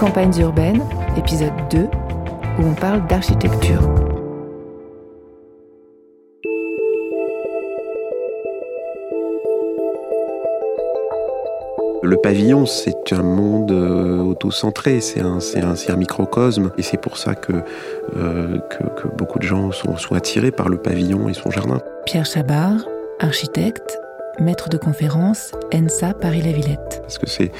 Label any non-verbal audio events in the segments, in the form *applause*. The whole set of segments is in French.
Campagnes urbaines, épisode 2, où on parle d'architecture. Le pavillon, c'est un monde euh, autocentré, c'est un, un, un, microcosme, et c'est pour ça que, euh, que, que, beaucoup de gens sont, sont, attirés par le pavillon et son jardin. Pierre Chabard, architecte, maître de conférence, ENSA Paris-la-Villette. Parce que c'est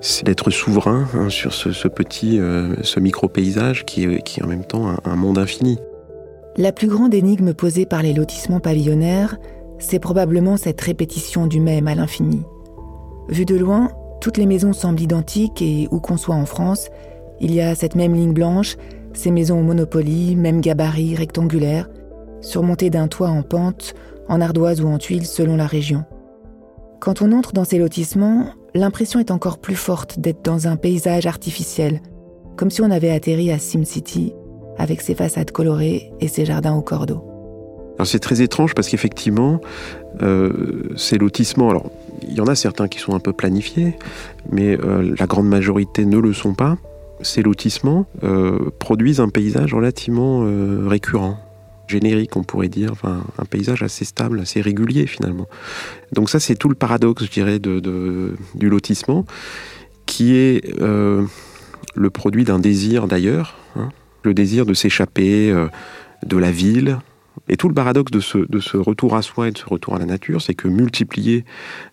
c'est d'être souverain hein, sur ce, ce petit, euh, ce micro-paysage qui est, qui est en même temps un, un monde infini. La plus grande énigme posée par les lotissements pavillonnaires, c'est probablement cette répétition du même à l'infini. Vu de loin, toutes les maisons semblent identiques et où qu'on soit en France, il y a cette même ligne blanche, ces maisons au Monopoly, même gabarit rectangulaire, surmontées d'un toit en pente, en ardoise ou en tuiles selon la région. Quand on entre dans ces lotissements, l'impression est encore plus forte d'être dans un paysage artificiel, comme si on avait atterri à SimCity avec ses façades colorées et ses jardins au cordeau. C'est très étrange parce qu'effectivement, euh, ces lotissements, alors il y en a certains qui sont un peu planifiés, mais euh, la grande majorité ne le sont pas. Ces lotissements euh, produisent un paysage relativement récurrent, générique on pourrait dire, enfin, un paysage assez stable, assez régulier finalement. Donc ça c'est tout le paradoxe, je dirais, de, du lotissement, qui est euh, le produit d'un désir d'ailleurs, hein, le désir de s'échapper de la ville, et tout le paradoxe de ce, de ce, retour à soi et de ce retour à la nature, c'est que multiplier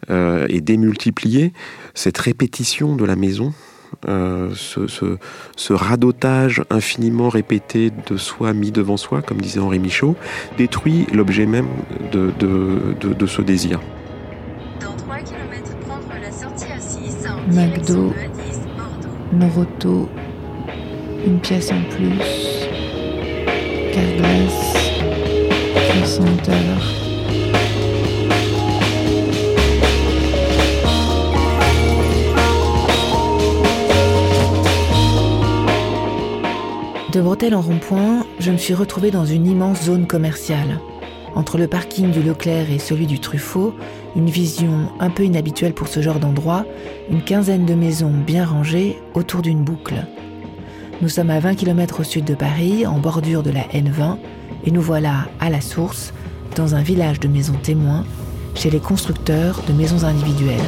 euh, et démultiplier cette répétition de la maison, euh, ce, ce, ce, radotage infiniment répété de soi mis devant soi, comme disait Henri Michaud, détruit l'objet même de, de, de, de, ce désir. Dans 3 km, prendre la sortie à 6 McDo, Noroto, une pièce en plus, Carglass. 60 heures. De Bretelle en rond-point, je me suis retrouvée dans une immense zone commerciale. Entre le parking du Leclerc et celui du Truffaut, une vision un peu inhabituelle pour ce genre d'endroit, une quinzaine de maisons bien rangées autour d'une boucle. Nous sommes à 20 km au sud de Paris, en bordure de la N20, et nous voilà à la source, dans un village de maisons témoins, chez les constructeurs de maisons individuelles.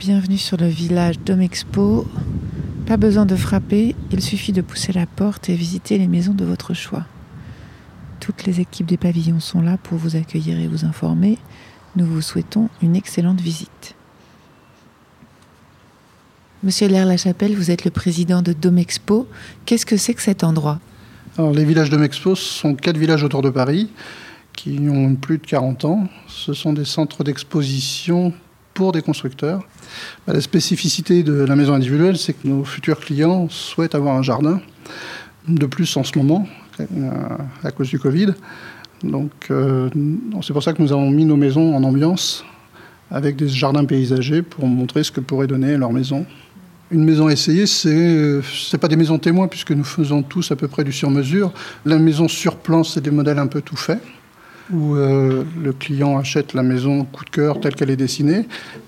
Bienvenue sur le village Domexpo. Pas besoin de frapper, il suffit de pousser la porte et visiter les maisons de votre choix. Toutes les équipes des pavillons sont là pour vous accueillir et vous informer. Nous vous souhaitons une excellente visite. Monsieur Lair-la-Chapelle, vous êtes le président de Domexpo. Qu'est-ce que c'est que cet endroit? Les villages Domexpo sont quatre villages autour de Paris qui ont plus de 40 ans. Ce sont des centres d'exposition pour des constructeurs. La spécificité de la maison individuelle, c'est que nos futurs clients souhaitent avoir un jardin. De plus, en ce moment, à cause du Covid. Donc, euh, c'est pour ça que nous avons mis nos maisons en ambiance avec des jardins paysagers pour montrer ce que pourrait donner leur maison. Une maison essayée, c'est c'est pas des maisons témoins puisque nous faisons tous à peu près du sur-mesure. La maison sur plan, c'est des modèles un peu tout faits où euh, le client achète la maison coup de cœur telle qu'elle est dessinée.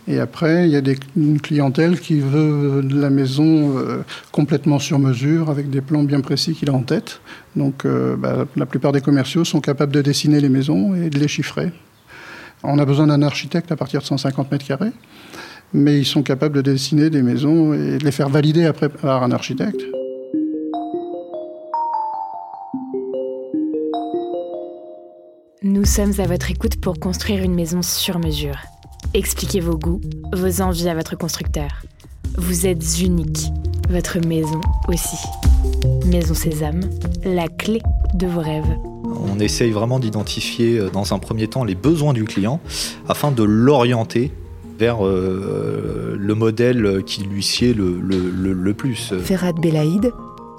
Et après, il y a des, une clientèle qui veut la maison euh, complètement sur mesure, avec des plans bien précis qu'il a en tête. Donc euh, bah, la plupart des commerciaux sont capables de dessiner les maisons et de les chiffrer. On a besoin d'un architecte à partir de 150 mètres carrés, mais ils sont capables de dessiner des maisons et de les faire valider après par un architecte. Nous sommes à votre écoute pour construire une maison sur mesure. Expliquez vos goûts, vos envies à votre constructeur. Vous êtes unique, votre maison aussi. Maison Sésame, la clé de vos rêves. On essaye vraiment d'identifier euh, dans un premier temps les besoins du client afin de l'orienter vers euh, le modèle qui lui sied le, le, le, le plus. Ferhat Belaïd,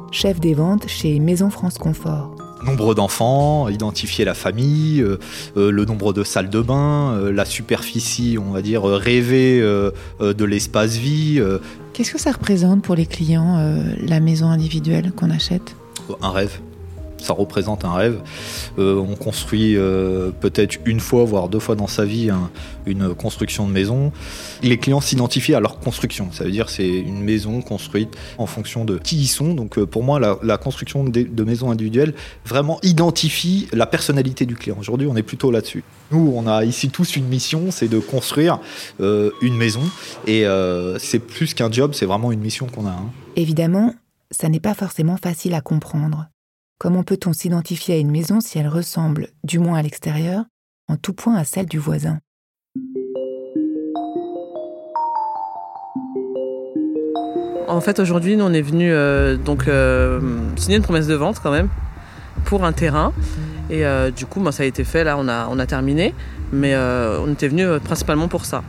chef des ventes chez Maison France Confort nombre d'enfants, identifier la famille, euh, euh, le nombre de salles de bain, euh, la superficie, on va dire, rêvée euh, de l'espace vie, Qu'est-ce que ça représente pour les clients, la maison individuelle qu'on achète? Un rêve ça représente un rêve. Euh, on construit euh, peut-être une fois, voire deux fois dans sa vie une construction de maison. Les clients s'identifient à leur construction. Ça veut dire c'est une maison construite en fonction de qui ils sont. Donc euh, pour moi, la, construction de, de maisons individuelles vraiment identifie la personnalité du client. Aujourd'hui, on est plutôt là-dessus. Nous, on a ici tous une mission, c'est de construire une maison. Et c'est plus qu'un job, c'est vraiment une mission qu'on a. Hein. Évidemment, ça n'est pas forcément facile à comprendre. Comment peut-on s'identifier à une maison si elle ressemble, du moins à l'extérieur, en tout point à celle du voisin? En fait, aujourd'hui, nous, on est venu euh, donc euh, signer une promesse de vente quand même pour un terrain. Et euh, du coup, ben, ça a été fait. Là, on a, on a terminé. Mais on était venu principalement pour ça.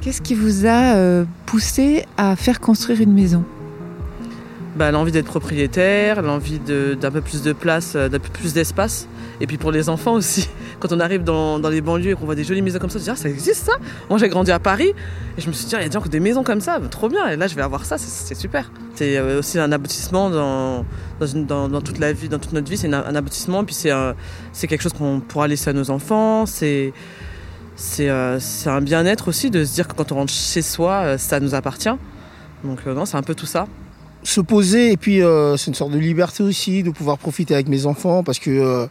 Qu'est-ce qui vous a poussé à faire construire une maison? Bah, l'envie d'être propriétaire, l'envie d'un peu plus de place, euh, d'un peu plus d'espace. Et puis pour les enfants aussi, *laughs* quand on arrive dans, les banlieues et qu'on voit des jolies maisons comme ça, on se dit ah, ça existe ça? Moi j'ai grandi à Paris et je me suis dit ah, il y a des gens maisons comme ça, trop bien. Et là je vais avoir ça, c'est super. C'est euh, aussi un aboutissement dans, toute la vie, dans toute notre vie, c'est un aboutissement. Puis c'est quelque chose qu'on pourra laisser à nos enfants. Euh, c'est un bien-être aussi de se dire que quand on rentre chez soi, ça nous appartient. Donc non, c'est un peu tout ça se poser et puis euh, c'est une sorte de liberté aussi de pouvoir profiter avec mes enfants parce que euh,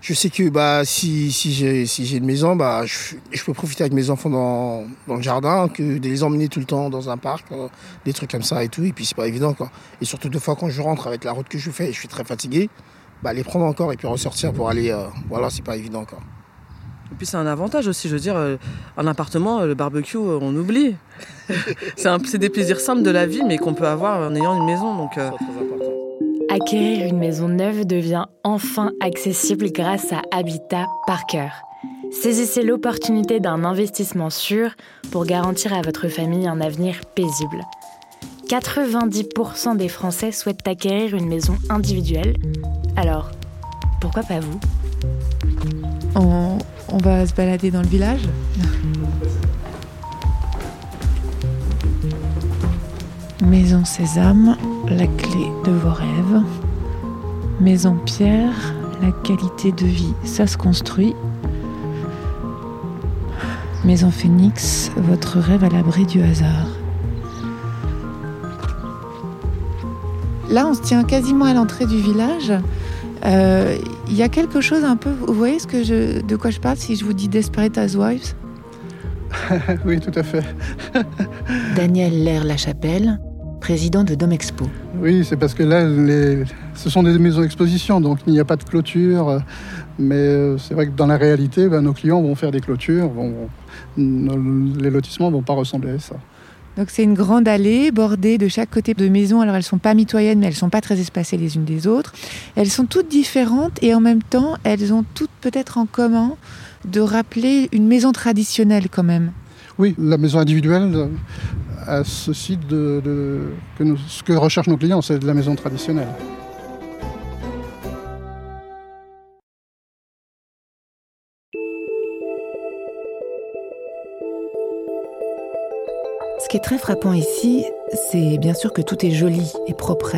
je sais que bah si, si j'ai si j'ai une maison bah je, peux profiter avec mes enfants dans, dans, le jardin que de les emmener tout le temps dans un parc euh, des trucs comme ça et tout. Et puis c'est pas évident quoi. Et surtout deux fois quand je rentre avec la route que je fais je suis très fatigué bah les prendre encore et puis ressortir pour aller voilà c'est pas évident quoi et puis c'est un avantage aussi, je veux dire, un appartement, le barbecue, on oublie. *laughs* c'est des plaisirs simples de la vie, mais qu'on peut avoir en ayant une maison. Donc, euh. Acquérir une maison neuve devient enfin accessible grâce à Habitat par cœur. Saisissez l'opportunité d'un investissement sûr pour garantir à votre famille un avenir paisible. 90% des Français souhaitent acquérir une maison individuelle. Alors, pourquoi pas vous? On va se balader dans le village Maison Sésame, la clé de vos rêves. Maison Pierre, la qualité de vie, ça se construit. Maison Phoenix, votre rêve à l'abri du hasard. Là, on se tient quasiment à l'entrée du village. Euh, il y a quelque chose un peu. Vous voyez ce que je, de quoi je parle si je vous dis Desperate Housewives? *laughs* Oui, tout à fait. *laughs* Daniel Lair La Chapelle, président de Domexpo. Oui, c'est parce que là, ce sont des maisons d'exposition, donc il n'y a pas de clôture. Mais euh, c'est vrai que dans la réalité, ben, nos clients vont faire des clôtures. les lotissements ne vont pas ressembler à ça. Donc c'est une grande allée bordée de chaque côté de maisons. Alors elles sont pas mitoyennes, mais elles sont pas très espacées les unes des autres. Elles sont toutes différentes et en même temps, elles ont toutes peut-être en commun de rappeler une maison traditionnelle quand même. Oui, la maison individuelle à ce site de, que ce que recherchent nos clients, c'est de la maison traditionnelle. Qui est très frappant ici, c'est bien sûr que tout est joli et propre,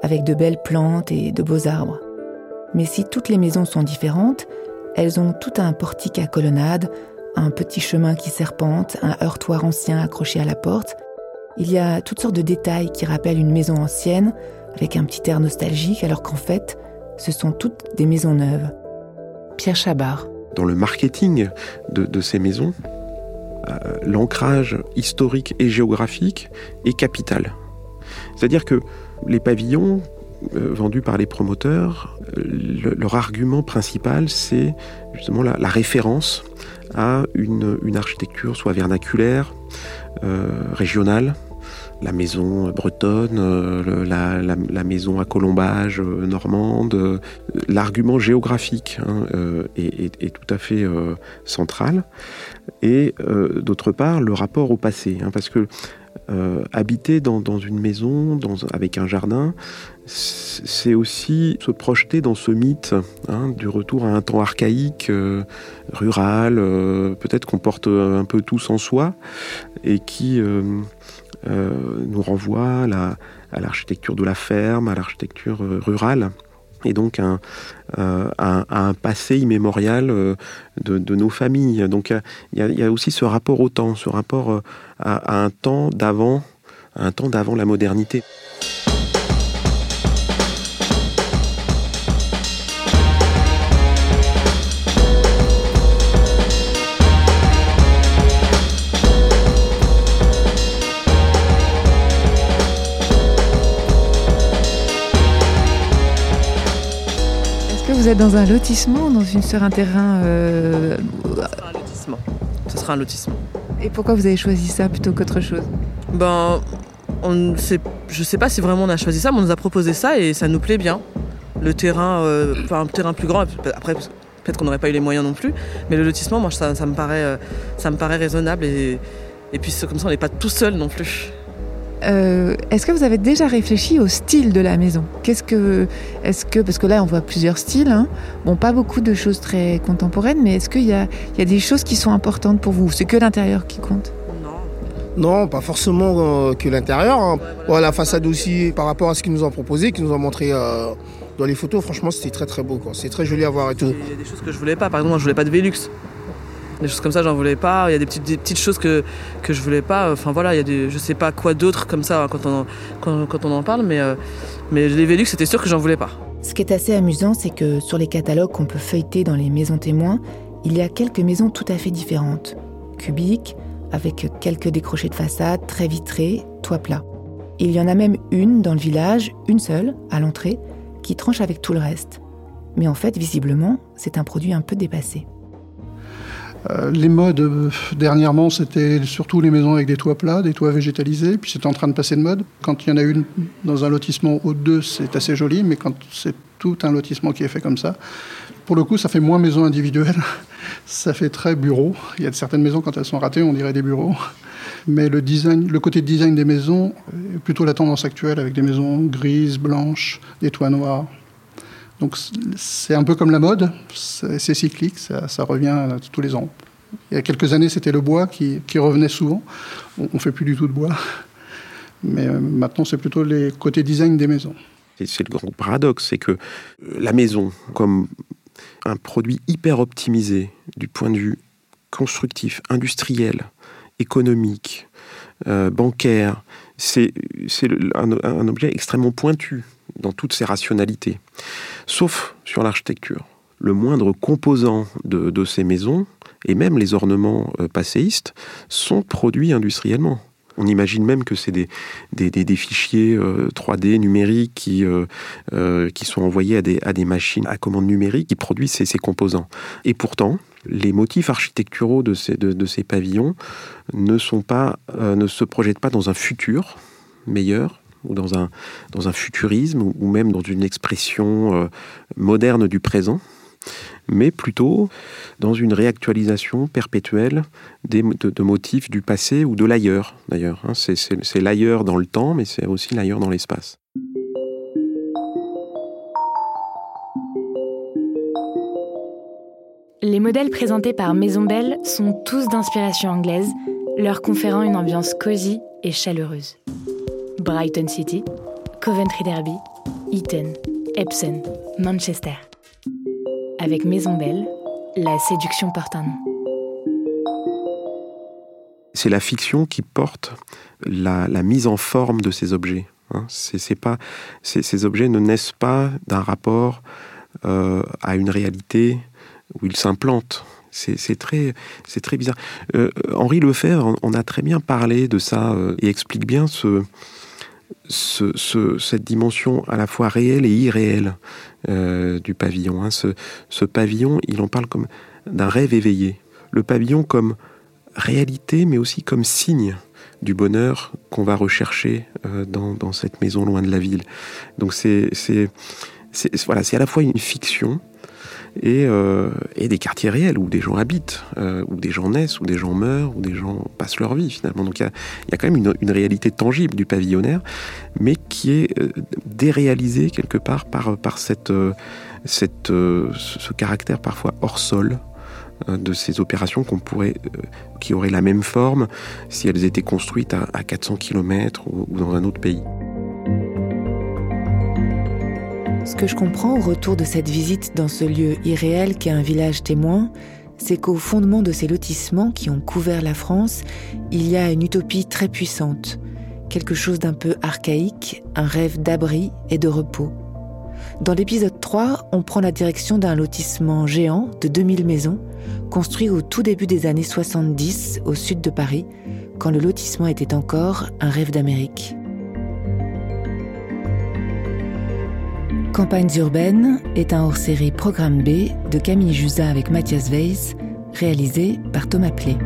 avec de belles plantes et de beaux arbres. Mais si toutes les maisons sont différentes, elles ont tout un portique à colonnade, un petit chemin qui serpente, un heurtoir ancien accroché à la porte, il y a toutes sortes de détails qui rappellent une maison ancienne, avec un petit air nostalgique, alors qu'en fait, ce sont toutes des maisons neuves. Pierre Chabard. Dans le marketing de, ces maisons, l'ancrage historique et géographique est capital. C'est-à-dire que les pavillons euh, vendus par les promoteurs, euh, leur argument principal, c'est justement la, référence à une, architecture soit vernaculaire, régionale, la maison bretonne, euh, la, maison à colombage euh, normande. Euh, l'argument géographique hein, est, tout à fait central. Et d'autre part, le rapport au passé. Hein, parce que habiter dans, une maison avec un jardin, c'est aussi se projeter dans ce mythe hein, du retour à un temps archaïque, rural, peut-être qu'on porte un peu tous en soi, et qui nous renvoie à l'architecture de la ferme, à l'architecture rurale et donc un, un, passé immémorial de, nos familles. Donc il y, a aussi ce rapport au temps, ce rapport à, un temps d'avant, un temps d'avant la modernité. Vous êtes dans un lotissement dans une, sur un terrain euh... un lotissement. Ce sera un lotissement. Et pourquoi vous avez choisi ça plutôt qu'autre chose? Ben, on sait, je sais pas si vraiment on a choisi ça, mais on nous a proposé ça et ça nous plaît bien. Le terrain, euh, enfin un terrain plus grand. Après, peut-être qu'on n'aurait pas eu les moyens non plus, mais le lotissement, moi, ça, me paraît, euh, ça me paraît raisonnable et, et puis comme ça, on n'est pas tout seul non plus. Euh, est-ce que vous avez déjà réfléchi au style de la maison? Qu'est-ce que, est-ce que, parce que là on voit plusieurs styles, hein. bon pas beaucoup de choses très contemporaines, mais est-ce qu'il y a, il y a des choses qui sont importantes pour vous? C'est que l'intérieur qui compte? Non, pas forcément euh, que l'intérieur. Hein. la façade aussi, par rapport à ce qu'ils nous ont proposé, qu'ils nous ont montré euh, dans les photos, franchement, c'était très très beau. C'est très joli à voir et tout. Il y a des choses que je voulais pas. Par exemple, je voulais pas de Velux. Des choses comme ça, j'en voulais pas. Il y a des petites, choses que, que je voulais pas. Enfin voilà, il y a des, je sais pas quoi d'autre comme ça quand on, quand, on en parle, mais, euh, mais les Velux, c'était sûr que j'en voulais pas. Ce qui est assez amusant, c'est que sur les catalogues qu'on peut feuilleter dans les maisons témoins, il y a quelques maisons tout à fait différentes. Cubiques, avec quelques décrochés de façade, très vitrés, toit plat. Il y en a même une dans le village, une seule, à l'entrée, qui tranche avec tout le reste. Mais en fait, visiblement, c'est un produit un peu dépassé. Euh, les modes, euh, dernièrement, c'était surtout les maisons avec des toits plats, des toits végétalisés, puis c'est en train de passer de mode. Quand il y en a une dans un lotissement de deux, c'est assez joli, mais quand c'est tout un lotissement qui est fait comme ça, pour le coup, ça fait moins maison individuelle, *laughs* ça fait très bureau. Il y a certaines maisons, quand elles sont ratées, on dirait des bureaux. Mais le, design, le côté design des maisons plutôt la tendance actuelle, avec des maisons grises, blanches, des toits noirs. Donc c'est un peu comme la mode, c'est cyclique, ça, revient tous les ans. Il y a quelques années, c'était le bois qui, revenait souvent. On ne fait plus du tout de bois. Mais euh, maintenant, c'est plutôt les côtés design des maisons. C'est le grand paradoxe, c'est que euh, la maison, comme un produit hyper optimisé du point de vue constructif, industriel, économique, euh, bancaire, c'est un, objet extrêmement pointu dans toutes ses rationalités. Sauf sur l'architecture. Le moindre composant de, ces maisons, et même les ornements euh, passéistes, sont produits industriellement. On imagine même que c'est des, fichiers 3D euh, numériques qui, euh, qui sont envoyés à des, machines à commande numérique qui produisent ces, composants. Et pourtant, les motifs architecturaux de ces, pavillons ne se projettent pas dans un futur meilleur, ou dans un, futurisme, ou même dans une expression euh, moderne du présent, mais plutôt dans une réactualisation perpétuelle des, de, motifs du passé ou de l'ailleurs, d'ailleurs. Hein. C'est l'ailleurs dans le temps, mais c'est aussi l'ailleurs dans l'espace. Les modèles présentés par Maison Belle sont tous d'inspiration anglaise, leur conférant une ambiance cosy et chaleureuse. Brighton City, Coventry Derby, Eton, Epsom, Manchester. Avec Maison Belle, la séduction porte un nom. C'est la fiction qui porte la, mise en forme de ces objets. Hein. C'est, pas, ces objets ne naissent pas d'un rapport euh, à une réalité où ils s'implantent. C'est très, très bizarre. Euh, Henri Lefebvre en a très bien parlé de ça euh, et explique bien ce, ce, cette dimension à la fois réelle et irréelle euh, du pavillon. Hein. Ce, pavillon, il en parle comme d'un rêve éveillé. Le pavillon comme réalité, mais aussi comme signe du bonheur qu'on va rechercher euh, dans, cette maison loin de la ville. Donc c'est à la fois une fiction, euh, et, des quartiers réels où des gens habitent, euh, où des gens naissent, où des gens meurent, où des gens passent leur vie finalement. Donc il y a, quand même une, réalité tangible du pavillonnaire, mais qui est euh, déréalisée quelque part par, par cette, ce caractère parfois hors sol de ces opérations qu'on pourrait, qui auraient la même forme si elles étaient construites à, 400 km ou dans un autre pays. Ce que je comprends au retour de cette visite dans ce lieu irréel qu'est un village témoin, c'est qu'au fondement de ces lotissements qui ont couvert la France, il y a une utopie très puissante, quelque chose d'un peu archaïque, un rêve d'abri et de repos. Dans l'épisode 3, on prend la direction d'un lotissement géant de 2000 maisons, construit au tout début des années 70 au sud de Paris, quand le lotissement était encore un rêve d'Amérique. Campagnes urbaines est un hors-série Programme B de Camille Jusa avec Mathias Weiss, réalisé par Thomas Play.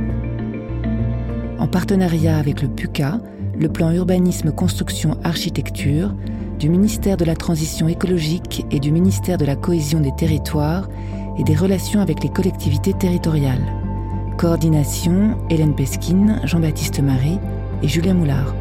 En partenariat avec le PUCA, le plan urbanisme construction architecture du ministère de la Transition écologique et du ministère de la Cohésion des territoires et des relations avec les collectivités territoriales. Coordination Hélène Pesquine, Jean-Baptiste Marie et Julien Moulard.